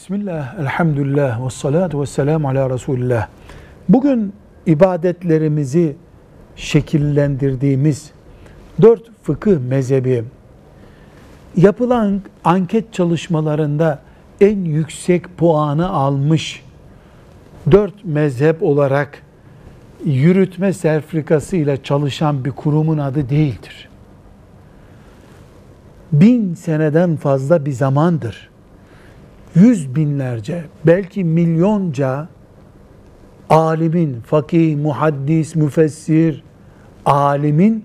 Bismillah, elhamdülillah, ve salatu ve selamu ala Resulillah. Bugün ibadetlerimizi şekillendirdiğimiz dört fıkıh mezhebi yapılan anket çalışmalarında en yüksek puanı almış dört mezhep olarak yürütme sertifikası ile çalışan bir kurumun adı değildir. Bin seneden fazla bir zamandır yüz binlerce, belki milyonca alimin, fakih, muhaddis, müfessir, alimin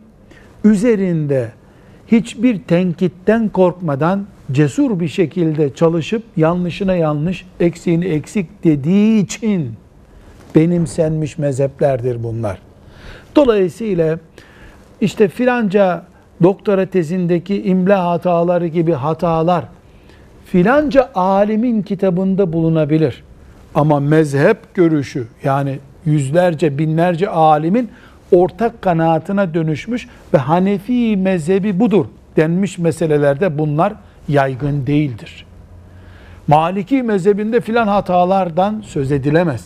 üzerinde hiçbir tenkitten korkmadan cesur bir şekilde çalışıp yanlışına yanlış, eksiğini eksik dediği için benimsenmiş mezheplerdir bunlar. Dolayısıyla işte filanca doktora tezindeki imla hataları gibi hatalar filanca alimin kitabında bulunabilir. Ama mezhep görüşü yani yüzlerce binlerce alimin ortak kanaatine dönüşmüş ve Hanefi mezhebi budur denmiş meselelerde bunlar yaygın değildir. Maliki mezhebinde filan hatalardan söz edilemez.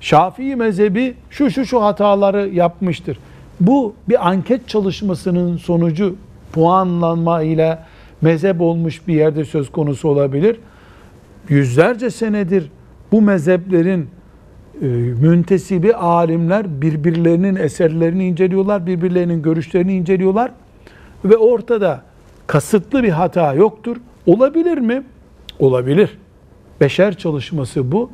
Şafii mezhebi şu şu şu hataları yapmıştır. Bu bir anket çalışmasının sonucu puanlanma ile mezhep olmuş bir yerde söz konusu olabilir. Yüzlerce senedir bu mezheplerin e, müntesibi alimler birbirlerinin eserlerini inceliyorlar, birbirlerinin görüşlerini inceliyorlar ve ortada kasıtlı bir hata yoktur. Olabilir mi? Olabilir. Beşer çalışması bu.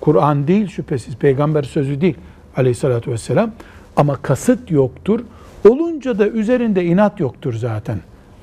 Kur'an değil şüphesiz, peygamber sözü değil aleyhissalatü vesselam. Ama kasıt yoktur. Olunca da üzerinde inat yoktur zaten.